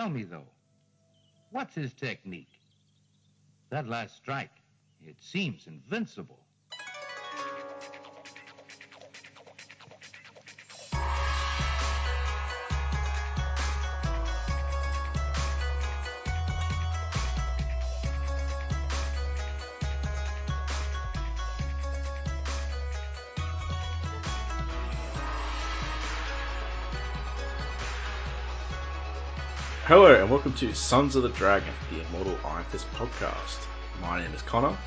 Tell me, though, what's his technique? That last strike, it seems invincible. Welcome to Sons of the Dragon, the Immortal Iron Fist podcast. My name is Connor, and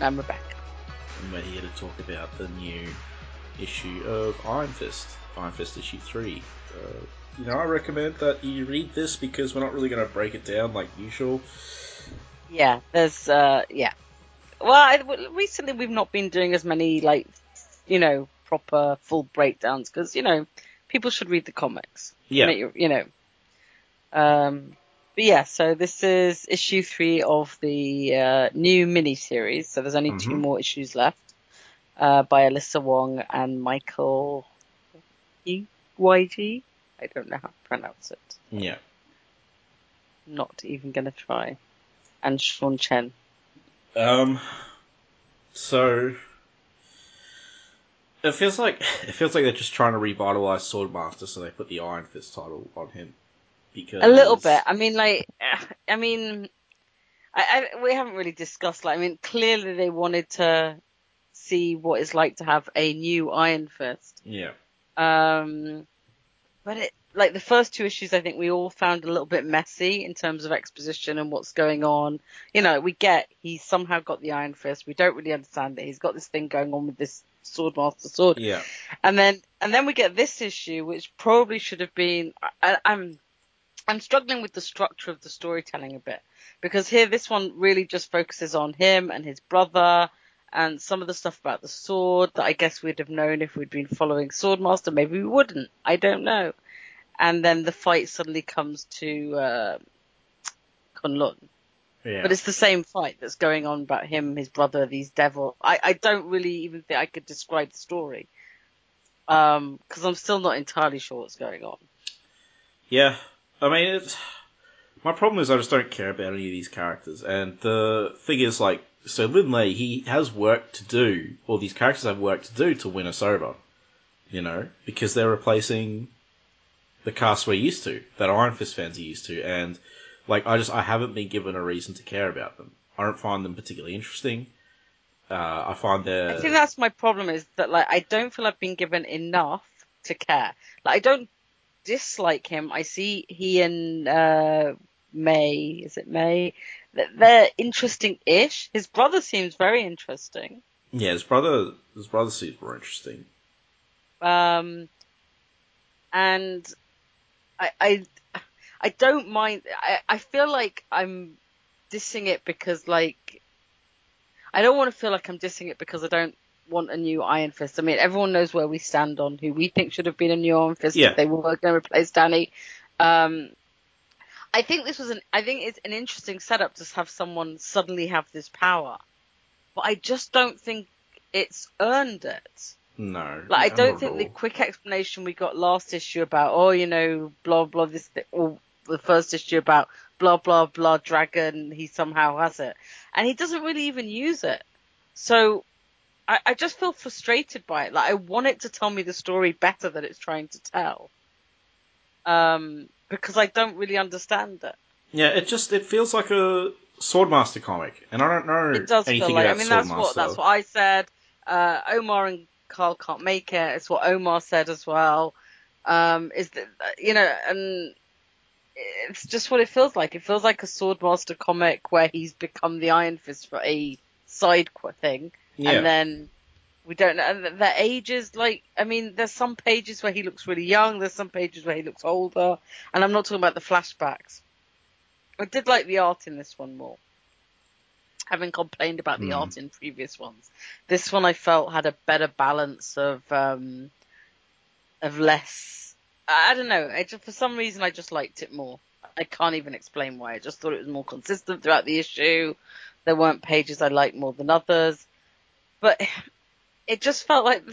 I'm Rebecca. and we're here to talk about the new issue of Iron Fist, Iron Fist issue three. Uh, you know, I recommend that you read this because we're not really going to break it down like usual. Yeah, there's, uh, yeah. Well, I, recently we've not been doing as many, like, you know, proper full breakdowns because, you know, people should read the comics. Yeah. You know. Um, but yeah, so this is issue three of the, uh, new mini series. So there's only two Mhm. more issues left, uh, by Alyssa Wong and Michael YG. I don't know how to pronounce it. Yeah. Not even gonna try. And Sean Chen. Um. So it feels like it feels like they're just trying to revitalize Swordmaster, so they put the Iron Fist title on him. Because A little bit. I mean, like, I mean, I, I, we haven't really discussed. Like, I mean, clearly they wanted to see what it's like to have a new Iron Fist. Yeah. Um, but it, like the first two issues, I think we all found a little bit messy in terms of exposition and what's going on. You know, we get he's somehow got the Iron Fist. We don't really understand that He's got this thing going on with this Swordmaster sword. Yeah. And then, and then we get this issue, which probably should have been, I, I'm, I'm struggling with the structure of the storytelling a bit. Because here, this one really just focuses on him and his brother and some of the stuff about the sword that I guess we'd have known if we'd been following Swordmaster. Maybe we wouldn't. I don't know. And then the fight suddenly comes to, uh, Kunlun. Yeah. But it's the same fight that's going on about him, his brother, these devil. I, I don't really even think I could describe the story. Um, cause I'm still not entirely sure what's going on. Yeah, I mean, it's, my problem is I just don't care about any of these characters, and the thing is, like, so Lin Lie, he has work to do, or these characters have work to do to win us over, you know, because they're replacing the cast we're used to, that Iron Fist fans are used to, and, like, I just, I haven't been given a reason to care about them. I don't find them particularly interesting. Uh, I find they're, I think that's my problem is that like I don't feel I've been given enough to care. Like I don't dislike him. I see he and uh May, is it May? They're interesting-ish. His brother seems very interesting. yeah, his brother, his brother seems more interesting. Um, and I, I, I don't mind. I, I feel like I'm dissing it because like I don't want to feel like I'm dissing it because I don't want a new Iron Fist. I mean, everyone knows where we stand on who we think should have been a new Iron Fist Yeah. if they were going to replace Danny. Um, I think this was an. I think it's an interesting setup to have someone suddenly have this power, but I just don't think it's earned it. No. Like, I don't think the quick explanation we got last issue about, oh, you know, blah, blah, this, thi- or the first issue about blah, blah, blah, dragon, he somehow has it. And he doesn't really even use it. So, I, I just feel frustrated by it. Like, I want it to tell me the story better that it's trying to tell. Um, because I don't really understand it. Yeah, it just it feels like a Swordmaster comic, and I don't know It does anything feel like, I about mean, that's Swordmaster. what, that's what I said. Uh, Omar and Carl can't make it. It's what Omar said as well. Um, is that, you know, and it's just what it feels like. It feels like a Swordmaster comic where he's become the Iron Fist for a side thing. Yeah, And then we don't know, and the ages, like, I mean, there's some pages where he looks really young, there's some pages where he looks older, and I'm not talking about the flashbacks. I did like the art in this one more. Having complained about the Hmm. art in previous ones. This one I felt had a better balance of, um, of less, I I don't know, I just, for some reason I just liked it more. I can't even explain why. I just thought it was more consistent throughout the issue. There weren't pages I liked more than others. But it just felt like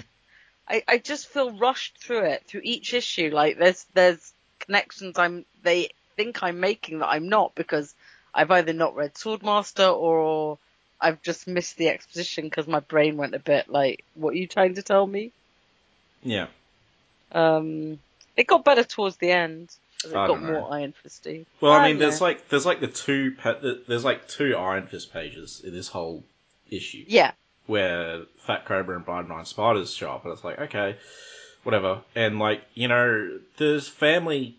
I, I just feel rushed through it through each issue. Like there's there's connections I'm they think I'm making that I'm not because I've either not read Swordmaster or I've just missed the exposition because my brain went a bit like, what are you trying to tell me? Yeah. Um, it got better towards the end. It I got more Iron Fisty. Well, I I mean, there's know. like there's like the two there's like two Iron Fist pages in this whole issue Yeah, where Fat Cobra and Bride Nine Spiders show up, and it's like okay, whatever. And like you know, there's family.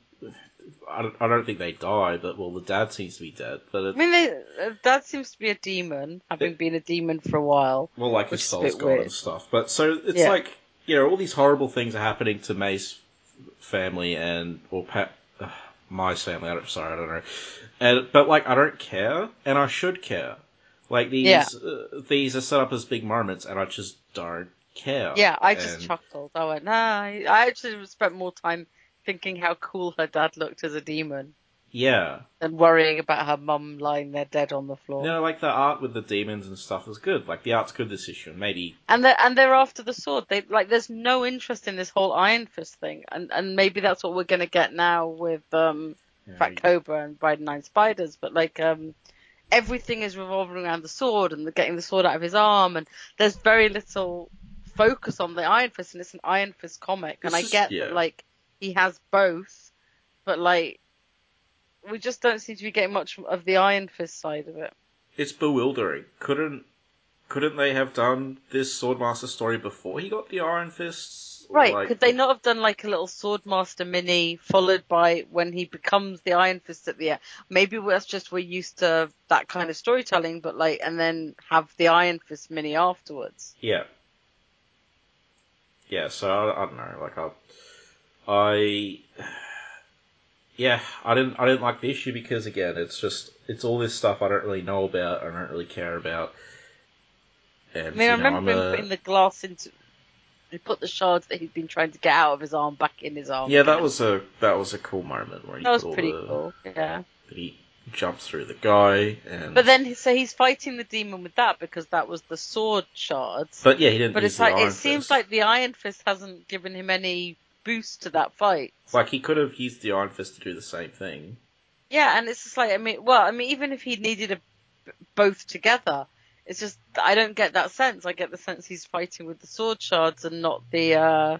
I don't, I don't think they die, but well, the dad seems to be dead. But I mean, they, uh, Dad seems to be a demon, having been a demon for a while. well, like his soul's gone weird. and stuff. But so it's Yeah. like you know, all these horrible things are happening to May's family and or Pat, uh, Mai's family. I don't, sorry, I don't know. And but like, I don't care, and I should care. Like these, Yeah. uh, these are set up as big moments, and I just don't care. Yeah, I just And- chuckled. I went, nah. I actually spent more time thinking how cool her dad looked as a demon Yeah, than worrying about her mum lying there dead on the floor. you know, like the art with the demons and stuff is good. Like the art's good this issue, and maybe And they're and they're after the sword. They like there's no interest in this whole Iron Fist thing, and and maybe that's what we're gonna get now with um know, Fat Cobra and Bride Nine Spiders. But like um everything is revolving around the sword and the, getting the sword out of his arm, and there's very little focus on the Iron Fist, and it's an Iron Fist comic. And It's I just- get yeah. that like he has both, but like we just don't seem to be getting much of the Iron Fist side of it. it's bewildering. Couldn't couldn't they have done this Swordmaster story before he got the Iron Fists? Right, Like- could they not have done like a little Swordmaster mini followed by when he becomes the Iron Fist at the end? Maybe that's just we're used to that kind of storytelling, but like, and then have the Iron Fist mini afterwards. Yeah. Yeah, so I, I don't know, like I, I, yeah, I didn't, I didn't like the issue because again, it's just, it's all this stuff I don't really know about, I don't really care about. And I mean, I you know, remember him a- putting the glass into. He put the shards that he'd been trying to get out of his arm back in his arm. yeah, that was a that was a cool moment where he that was pretty the- cool. Yeah, He jumped through the guy, and but then so he's fighting the demon with that because that was the sword shards. but yeah, he didn't. But it's like it seems like the Iron Fist hasn't given him any boost to that fight. like he could have used the Iron Fist to do the same thing. Yeah, and it's just like I mean, well, I mean, even if he needed a, both together, it's just I don't get that sense. I get the sense he's fighting with the sword shards and not the uh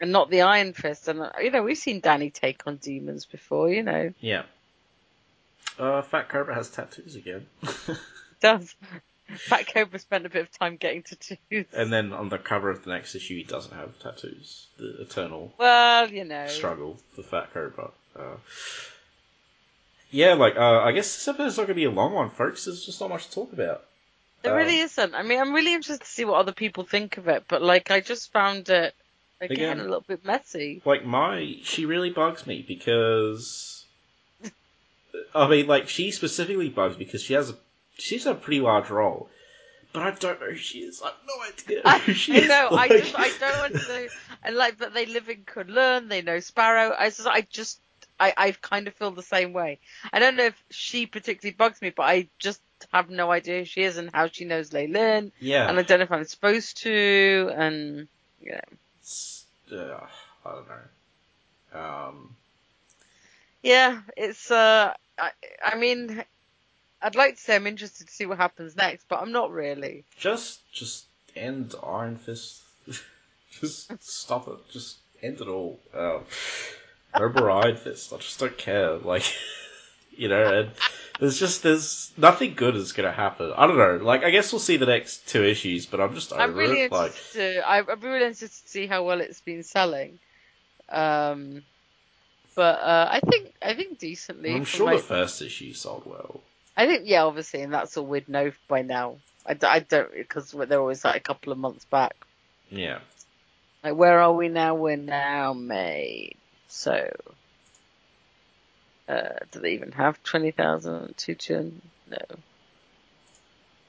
and not the Iron Fist. And uh, you know, we've seen Danny take on demons before. You know, Yeah. Uh, Fat Cobra has tattoos again. does Fat Cobra spent a bit of time getting tattoos? And then on the cover of the next issue, he doesn't have tattoos. The eternal well, you know, struggle for Fat Cobra. Uh, yeah, like uh, I guess this episode's not going to be a long one, folks. There's just not much to talk about. There Um, really isn't. I mean, I'm really interested to see what other people think of it, but like, I just found it again, Again. a little bit messy. Like my, she really bugs me because, I mean, like she specifically bugs me because she has a, she's a pretty large role, but I don't know who she is. I have no idea I, she I is. know. Like- I just I don't want to know. And like, but they live in Kunlun. They know Sparrow. I just I just I I kind of feel the same way. I don't know if she particularly bugs me, but I just have no idea who she is and how she knows Leylin. yeah, And I don't know if I'm supposed to. And yeah, It's, uh, I don't know. Um, yeah. It's uh. I I mean. I'd like to say I'm interested to see what happens next, but I'm not really. just, just end Iron Fist. just stop it. Just end it all. Um, more Iron Fist. I just don't care. Like, you know, and there's just there's nothing good is gonna happen. I don't know. Like, I guess we'll see the next two issues, but I'm just over I'm really it. Like, interested. To, I, I'm really interested to see how well it's been selling. Um, but uh, I think I think decently. I'm sure my- the first issue sold well. I think yeah, obviously, and that's all we'd know by now. I don't because they're always like a couple of months back. Yeah. Like where are we now? We're now May. So, uh, do they even have twenty thousand Tuchin? No,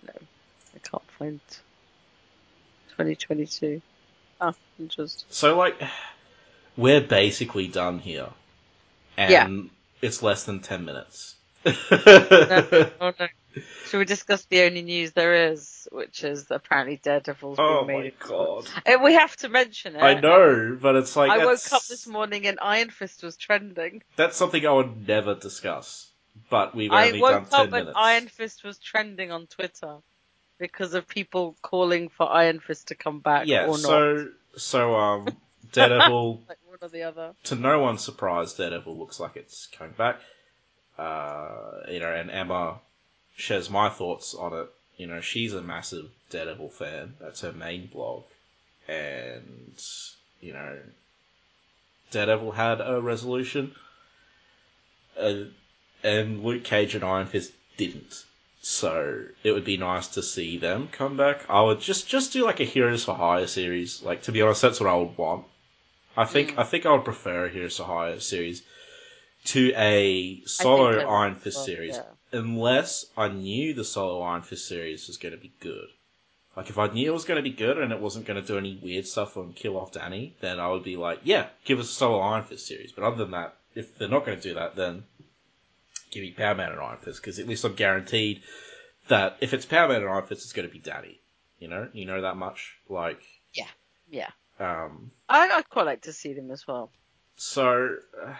no, I can't find twenty twenty two. Ah, interesting. So like, we're basically done here, and Yeah. it's less than ten minutes. No, oh no. Should we discuss the only news there is, which is apparently Daredevil's Oh being my god. Uh, We have to mention it. I know, but it's like I woke up this morning and Iron Fist was trending. that's something I would never discuss. But we've I only woke done up ten and minutes. Iron Fist was trending on Twitter because of people calling for Iron Fist to come back yeah, or not. so so um Daredevil Like one or the other. to no one's surprise, Daredevil looks like it's coming back. Uh, you know, and Emma shares my thoughts on it. You know, she's a massive Daredevil fan. That's her main blog, and you know, Daredevil had a resolution, uh, and Luke Cage and Iron Fist didn't. So it would be nice to see them come back. I would just just do like a Heroes for Hire series. Like to be honest, that's what I would want. I think Mm. I think I would prefer a Heroes for Hire series to a solo Iron Fist well, series, yeah. unless I knew the solo Iron Fist series was going to be good. Like if I knew it was going to be good and it wasn't going to do any weird stuff and kill off Danny, then I would be like, yeah, give us a solo Iron Fist series. But other than that, if they're not going to do that, then give me Power Man and Iron Fist because at least I'm guaranteed that if it's Power Man and Iron Fist, it's going to be Danny. You know, you know that much. Like, yeah, Yeah. um, I, I'd quite like to see them as well. so uh,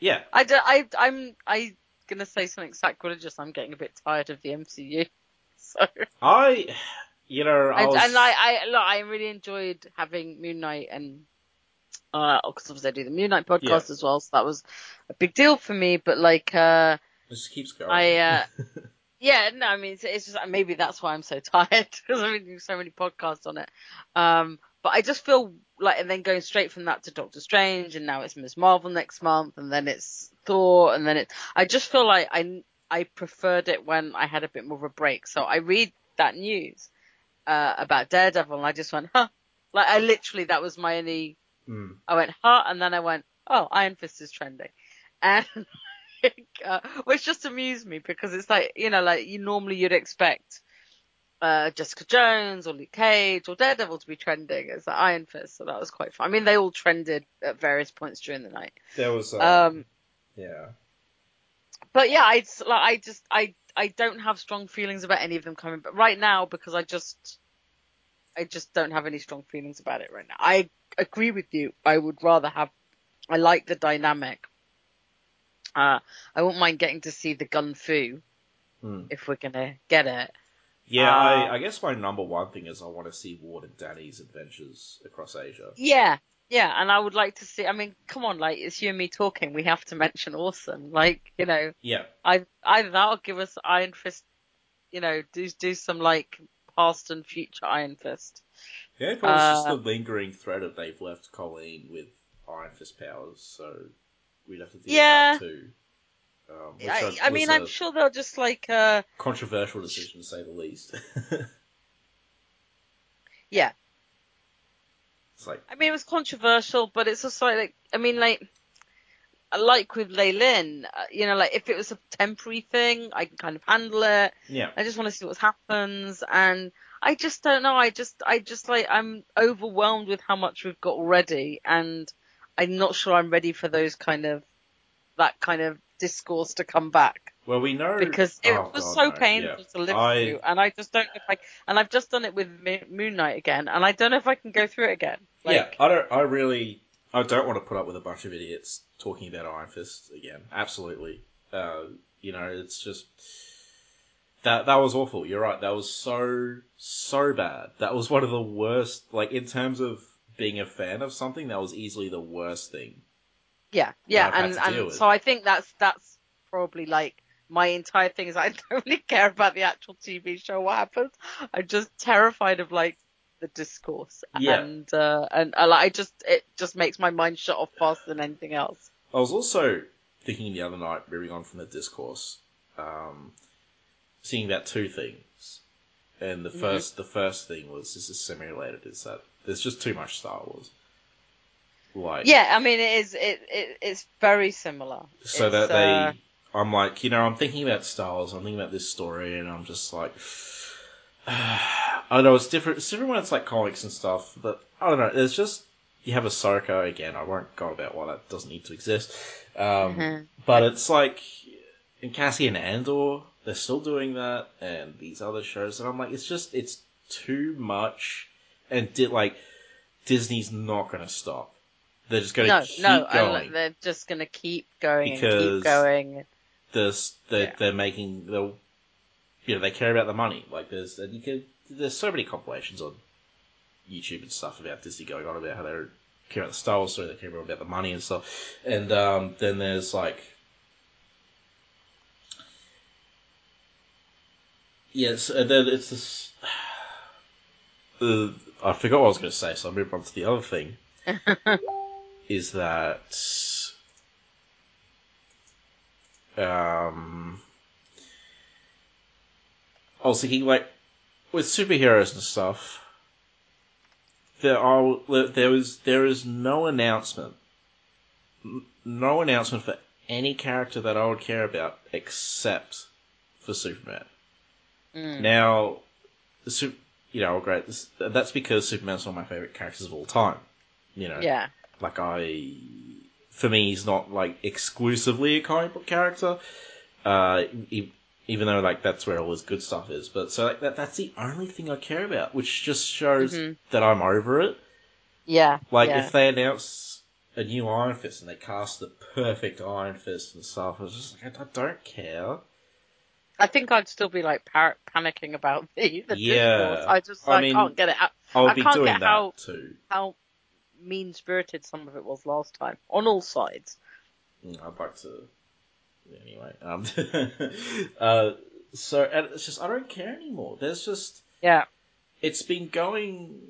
yeah, I, do, I, I'm I gonna say something sacrilegious. I'm getting a bit tired of the MCU. So I, you know, I and, was, and I, I look, I really enjoyed having Moon Knight and uh, because obviously I do the Moon Knight podcast Yeah. as well, so that was a big deal for me. But like, uh, it just keeps going. I, uh, yeah, no, I mean, it's, it's just maybe that's why I'm so tired because I've been doing so many podcasts on it. Um, but I just feel like, and then going straight from that to Doctor Strange, and now it's Ms. Marvel next month, and then it's Thor, and then it. I just feel like I I preferred it when I had a bit more of a break. So I read that news uh, about Daredevil, and I just went, huh. Like I literally, that was my only. Mm. I went, huh, and then I went, oh, Iron Fist is trending, and. Uh, which just amused me because it's like you know like you normally you'd expect uh, Jessica Jones or Luke Cage or Daredevil to be trending as the Iron Fist, so that was quite fun. I mean, they all trended at various points during the night. There was, um, Um, yeah, but yeah, I just- like I just I I don't have strong feelings about any of them coming, but right now because I just I just don't have any strong feelings about it right now. I agree with you. I would rather have. I like the dynamic. Uh, I wouldn't mind getting to see the gun fu Hmm. if we're gonna get it. Yeah. Uh, I, I guess my number one thing is I want to see Ward and Danny's adventures across Asia. Yeah, yeah, and I would like to see. I mean, come on, like it's you and me talking. We have to mention Orson. Like, you know, Yeah, I either that or give us Iron Fist. You know, do do some like past and future Iron Fist. yeah. Probably it's just Uh, the lingering threat of they've left Colleen with Iron Fist powers, so we'd have to deal Yeah. with that too. Um, I, I mean, I'm sure they'll just like, uh, controversial decision to say the least. yeah. it's like, I mean, it was controversial, but it's also like, I mean, like, like with Leylin, uh, you know, like if it was a temporary thing, I can kind of handle it. yeah, I just want to see what happens, and I just don't know. I just, I just like, I'm overwhelmed with how much we've got already, and I'm not sure I'm ready for those kind of, that kind of discourse to come back well, we know because it oh, was God, so no, painful yeah. to live I- through, and I just don't know if I, and I've just done it with Mo- Moon Knight again, and I don't know if I can go through it again. Like, yeah, I don't. I really. I don't want to put up with a bunch of idiots talking about Iron Fist again. Absolutely. Uh, you know, it's just that that was awful. You're right. That was so so bad. That was one of the worst. Like in terms of being a fan of something, that was easily the worst thing. Yeah, yeah, and and with. so I think that's that's probably like my entire thing is I don't really care about the actual TV show what happens. I'm just terrified of like the discourse Yeah. and uh, and uh, like I just it just makes my mind shut off faster than anything else. I was also thinking the other night, moving on from the discourse, um, seeing about two things. And the Mhm. first, the first thing was this is semi related, Is that there's just too much Star Wars. Like Yeah, I mean it is it, it it's very similar. so It's, that they, uh, I'm like, you know, I'm thinking about Star Wars. I'm thinking about this story, and I'm just like, I don't know. It's different. It's different when it's like comics and stuff. But I don't know. There's just you have a Ahsoka again. I won't go about why that doesn't need to exist. Um, Mhm. But it's like in Cassian Andor, they're still doing that, and these other shows, and I'm like, it's just it's too much, and did like Disney's not going to stop. They're just going to No, keep no, I, going. they're just gonna keep going and keep going. There's they're, Yeah. they're making they'll you know they care about the money. Like there's and you can there's so many compilations on YouTube and stuff about Disney going on about how they care about the Star Wars story, they care about the money and stuff. And um, then there's like yes, and then it's this. Uh, I forgot what I was going to say, so I'll move on to the other thing. is that um I was thinking like with superheroes and stuff there are there was there is no announcement no announcement for any character that I would care about except for Superman. Mm. Now, the you know, great. This, that's because Superman's one of my favorite characters of all time. You know, Yeah. Like I, for me, he's not like exclusively a comic book character. Uh, even though like that's where all his good stuff is, but so like that that's the only thing I care about, which just shows Mhm. that I'm over it. Yeah. Like yeah. if they announce a new Iron Fist and they cast the perfect Iron Fist and stuff, I was just like, I, I don't care. I think I'd still be like par- panicking about the, the Yeah. discourse. I just I I mean, can't get it out. I I be can't doing get that how- too. How mean spirited some of it was last time on all sides. I'd like to. Anyway, um, uh, so and it's just I don't care anymore. There's just Yeah. it's been going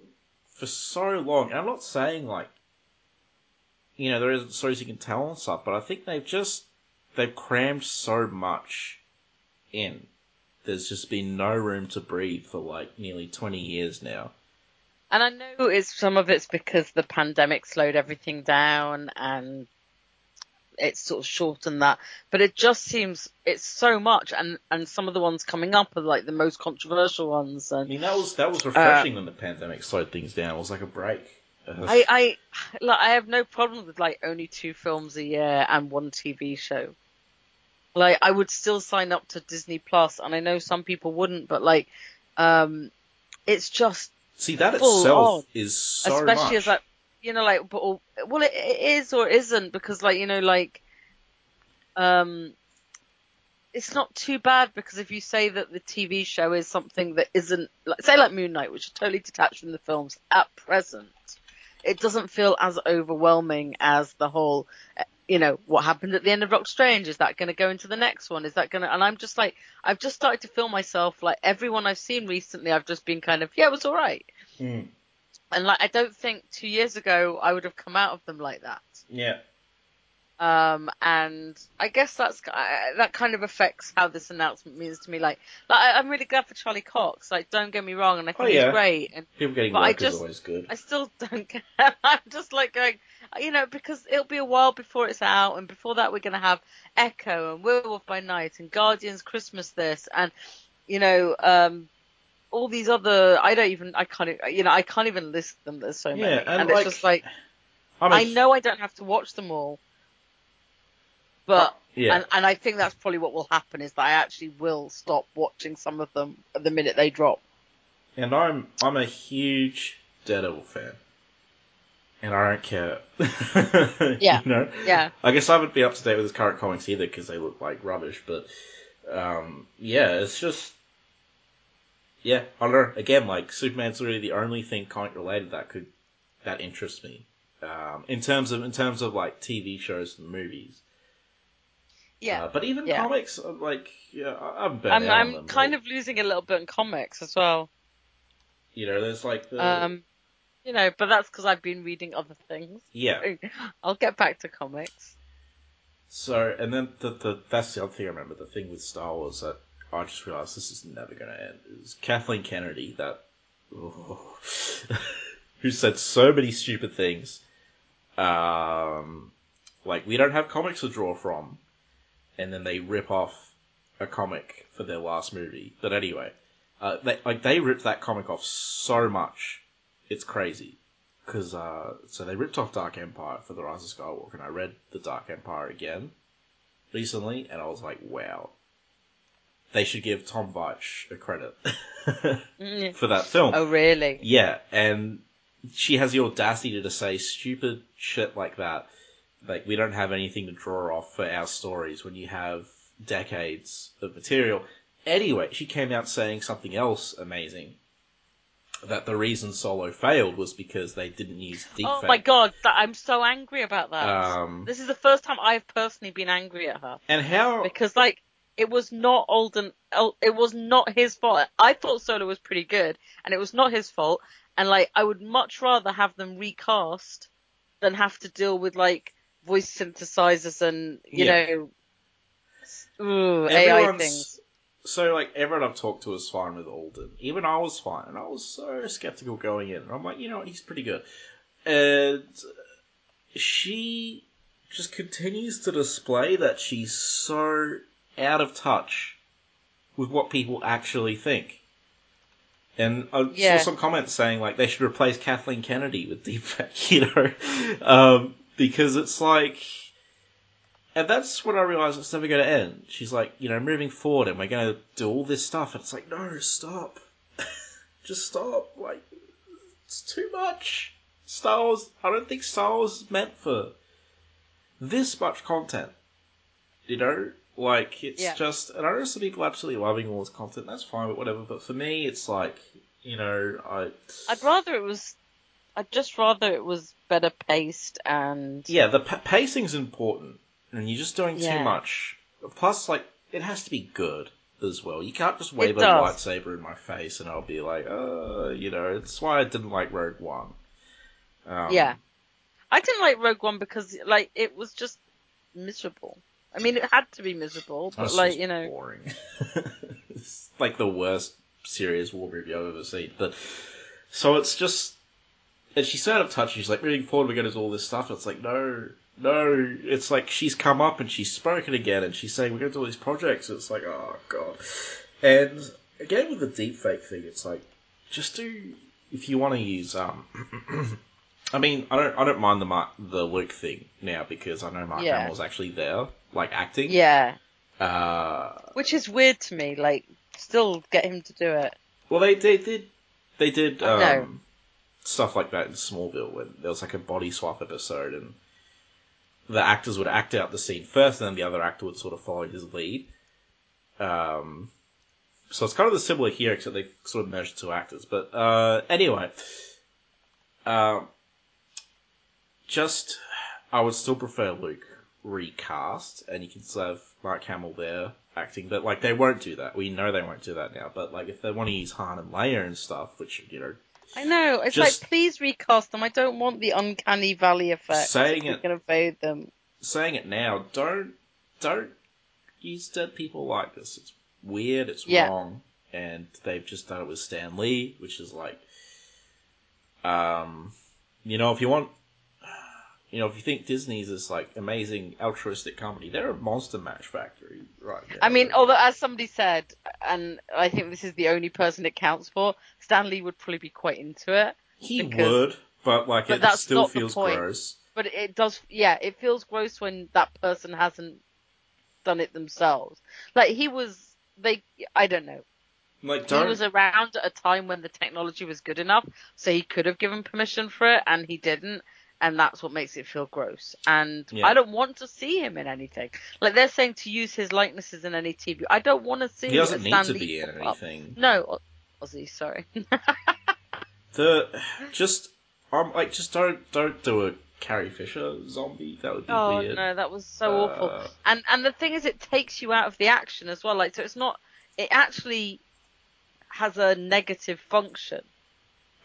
for so long. And I'm not saying like, you know, there isn't stories you can tell and stuff, but I think they've just they've crammed so much in. There's just been no room to breathe for like nearly 20 years now. And I know it's some of it's because the pandemic slowed everything down and it's sort of shortened that. But it just seems it's so much and, and some of the ones coming up are like the most controversial ones I mean, that was that was refreshing when the pandemic slowed things down. It was like a break. Uh, I, I like I have no problem with like only two films a year and one TV show. Like I would still sign up to Disney Plus, and I know some people wouldn't, but like, um, it's just See, that full itself on. is so especially much. as like you know like but well it, it is or isn't because like you know like um it's not too bad because if you say that the TV show is something that isn't like say like Moon Knight which is totally detached from the films at present it doesn't feel as overwhelming as the whole you know what happened at the end of Doc Strange is that going to go into the next one is that going to and I'm just like I've just started to feel myself like everyone I've seen recently I've just been kind of yeah it was all right Mm, and like I don't think two years ago I would have come out of them like that. yeah. Um, and I guess that's I- that kind of affects how this announcement means to me. Like, like I- I'm really glad for Charlie Cox. Like, don't get me wrong, and I think Oh, yeah. he's great. And People getting But I work is always good. I still don't care. I'm just like going, you know, because it'll be a while before it's out, and before that we're gonna have Echo and Werewolf by Night and Guardians Christmas this, and you know, um, all these other. I don't even. I can't. You know, I can't even list them. There's so Yeah, many, and, and, like, it's just like. I'm I know I don't have to watch them all, but Yeah. and, and I think that's probably what will happen is that I actually will stop watching some of them the minute they drop. And I'm I'm a huge Daredevil fan. And I don't care. Yeah. You know? Yeah, I guess I would be up to date with his current comics either because they look like rubbish, but um, yeah, it's just. Yeah, I don't know. Again, like, Superman's really the only thing comic related that could. that interests me. Um, in terms of in terms of like TV shows and movies, yeah. Uh, but even Yeah. comics, uh, like yeah, I'm I'm I'm them. kind Like, of losing a little bit in comics as well. you know, there's like the Um, you know, but that's because I've been reading other things. yeah. I'll get back to comics. So, and then the, the that's the other thing I remember. The thing with Star Wars that I just realized this is never going to end is Kathleen Kennedy, that who said so many stupid things. Um, like we don't have comics to draw from, and then they rip off a comic for their last movie. But anyway, uh, they like they ripped that comic off so much, it's crazy. Because uh, so they ripped off Dark Empire for the Rise of Skywalker, and I read the Dark Empire again recently, and I was like, wow, they should give Tom Veitch a credit Mm. for that film. Oh, really? Yeah, and she has the audacity to say stupid shit like that. Like, we don't have anything to draw off for our stories when you have decades of material. Anyway, she came out saying something else amazing. That the reason Solo failed was because they didn't use deepfake. Oh my god, that, I'm so angry about that. Um, this is the first time I've personally been angry at her and how because, like, it was not Alden. It was not his fault. I thought Solo was pretty good, and it was not his fault. And like, I would much rather have them recast than have to deal with like voice synthesizers and you Yeah. know, ooh, AI things. So like everyone I've talked to is fine with Alden. Even I was fine, and I was so skeptical going in. And I'm like, you know what, he's pretty good. And she just continues to display that she's so out of touch with what people actually think. And I Yeah. saw some comments saying like they should replace Kathleen Kennedy with deepfake, you know, um, because it's like, and that's when I realized it's never going to end. She's like, you know, moving forward, and we're going to do all this stuff, and it's like, no, stop, just stop. Like, it's too much. Star Wars. I don't think Star Wars is meant for this much content. You know, like it's Yeah. just. And I know some people absolutely loving all this content. That's fine, but whatever. But for me, it's like, you know, I. I'd rather it was. I'd just rather it was better paced and Yeah, the pa- pacing's important, and you're just doing Yeah. too much. Plus, like, it has to be good as well. You can't just wave a lightsaber in my face and I'll be like, uh, you know, it's why I didn't like Rogue One. Um, Yeah. I didn't like Rogue One because like it was just miserable. I mean, it had to be miserable, but like you know, boring. it's like the worst serious war movie I've ever seen. But so it's just, and she's so out of touch. She's like, moving forward, we're going to do all this stuff. It's like, no, no. It's like she's come up and she's spoken again, and she's saying we're going to do all these projects. It's like, oh god. And again with the deepfake thing, it's like, just do if you want to use um. I mean, I don't, I don't mind the Mark, the Luke thing now because I know Mark Yeah. Hamill's actually there, like acting. yeah, Uh, which is weird to me. Like, still get him to do it. well, they they did they did um, stuff like that in Smallville when there was like a body swap episode, and the actors would act out the scene first, and then the other actor would sort of follow his lead. Um, so it's kind of the similar here, except they sort of merged two actors. But uh, anyway, um, just I would still prefer Luke recast, and you can still have Mark Hamill there acting, but like they won't do that. We know they won't do that now. But like if they want to use Han and Leia and stuff, which you know, I know. It's Just- like, please recast them. I don't want the uncanny valley effect. Saying it- gonna fade them. saying it now, don't don't use dead people like this. It's weird. It's Yeah. wrong, and they've just done it with Stan Lee, which is like, um, you know, if you want. You know, if you think Disney's this like amazing altruistic company, they're a monster match factory, right? now. I mean, although as somebody said, and I think this is the only person it counts for, Stan Lee would probably be quite into it. he because- would, but like but it that's still not the feels point. gross. But it does, yeah, it feels gross when that person hasn't done it themselves. Like he was, they, I don't know. Like, He don't was around at a time when the technology was good enough, so he could have given permission for it, and he didn't, and that's what makes it feel gross. And Yeah. I don't want to see him in anything. Like they're saying to use his likenesses in any TV. I don't want to see. he doesn't need to be in pop up. anything. No, Ozzy, sorry. The just um like just don't don't do a Carrie Fisher zombie. That would be oh weird. no, that was so awful. Uh, And and the thing is, it takes you out of the action as well. Like so, it's not. It actually has a negative function.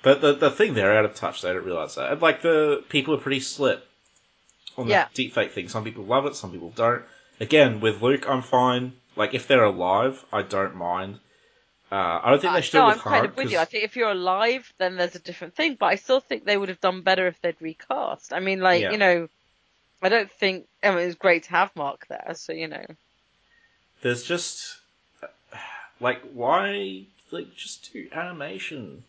But the the thing they're out of touch. They don't realize that. And like the people are pretty split on Yeah. the deepfake thing. Some people love it. Some people don't. Again, with Luke, I'm fine. Like if they're alive, I don't mind. Uh, I don't think Uh, they should do no, I'm kind of with 'cause- you. I think if you're alive, then there's a different thing. But I still think they would have done better if they'd recast. I mean, like Yeah. you know, I don't think. I mean, it was great to have Mark there, so you know. there's just like why like just do animation.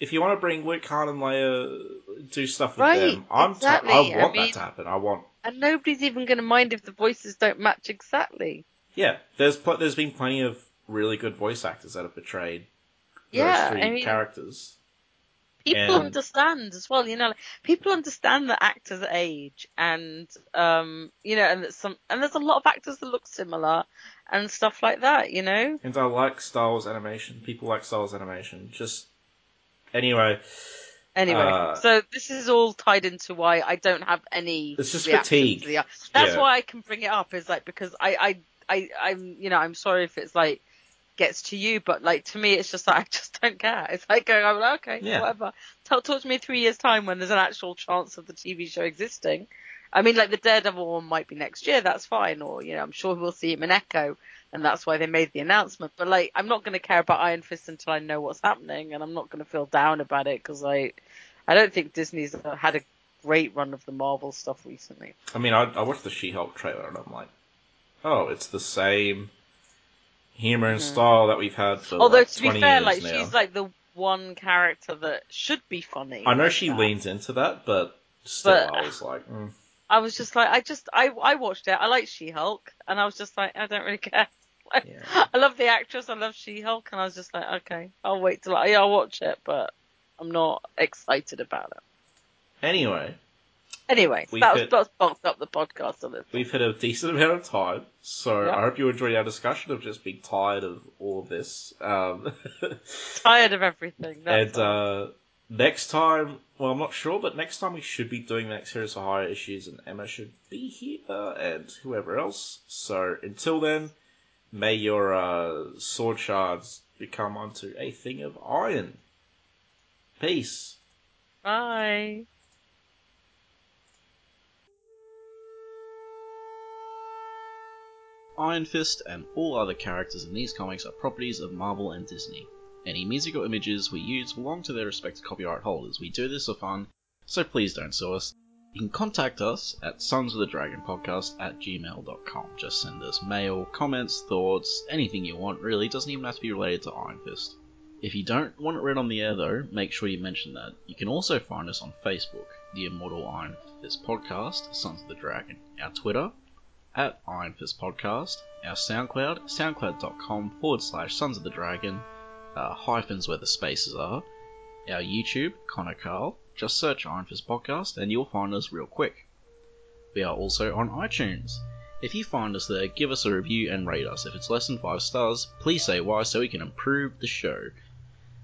If you want to bring Luke, Han, and Leia, do stuff with Right, them. I'm exactly. I I want mean- that to happen. I want And nobody's even going to mind if the voices don't match exactly. Yeah, there's pl- there's been plenty of really good voice actors that have portrayed Yeah, those three I mean- characters. people And- understand as well. You know, like, people understand that actors age, and um, you know, and that some, and there's a lot of actors that look similar, and stuff like that. You know. And I like Star Wars animation. People like Star Wars animation. Just anyway, Anyway, Uh, so this is all tied into why I don't have any. It's just fatigue. the- That's Yeah. why I can bring it up. Is like because I, I, I, I'm, you know, I'm sorry if it's like gets to you, but like to me, it's just like I just don't care. It's like going, I'm like, okay, Yeah. whatever. Talk, talk to me three years time when there's an actual chance of the TV show existing. I mean, like the Daredevil one might be next year. That's fine, or you know, I'm sure we'll see him in Echo, and that's why they made the announcement. But like, I'm not going to care about Iron Fist until I know what's happening, and I'm not going to feel down about it because I, I don't think Disney's had a great run of the Marvel stuff recently. I mean, I, I watched the She-Hulk trailer and I'm like, oh, it's the same humor and style that we've had for Mm-hmm. Although like to be fair, like now. she's like the one character that should be funny. I know like she that. leans into that, but still, But- I was like, mm. I was just like, I just, I, I watched it. I like She-Hulk, and I was just like, I don't really care. Like, Yeah. I love the actress. I love She-Hulk, and I was just like, okay, I'll wait till I, yeah, I'll watch it, but I'm not excited about it. anyway, Anyway, We that was that's bulked up the podcast a little. we've hit a decent amount of time, so Yeah. I hope you enjoyed our discussion of just being tired of all of this. Um, Tired of everything. And uh, next time, well, I'm not sure, but next time we should be doing the next series of higher issues, and Emma should be here, and whoever else. So until then, may your uh, sword shards become unto a thing of iron. Peace. Bye. Iron Fist and all other characters in these comics are properties of Marvel and Disney. Any music or images we use belong to their respective copyright holders. We do this for fun, so please don't sue us. You can contact us at sons of the dragon podcast at gmail.com. Just send us mail, comments, thoughts, anything you want really, doesn't even have to be related to Iron Fist. If you don't want it read on the air though, make sure you mention that. You can also find us on Facebook, the Immortal Iron Fist Podcast, Sons of the Dragon, our Twitter, at Iron Fist Podcast, our SoundCloud, soundcloud.com forward slash Sons of the Dragon, uh, hyphens where the spaces are, our YouTube, Connor Carl, just search Iron Fist Podcast and you'll find us real quick. We are also on iTunes. If you find us there, give us a review and rate us. If it's less than 5 stars, please say why so we can improve the show.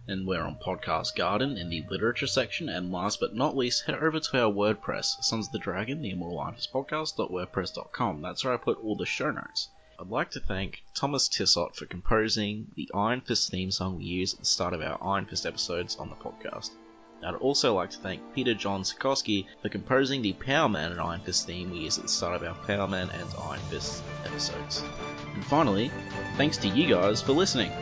And we're on Podcast Garden in the literature section. And last but not least, head over to our WordPress, Sons of the Dragon, the Immortal Iron Fist Podcast.wordpress.com. That's where I put all the show notes. I'd like to thank Thomas Tissot for composing the Iron Fist theme song we use at the start of our Iron Fist episodes on the podcast. I'd also like to thank Peter John Sikorsky for composing the Power Man and Iron Fist theme we use at the start of our Power Man and Iron Fist episodes. And finally, thanks to you guys for listening.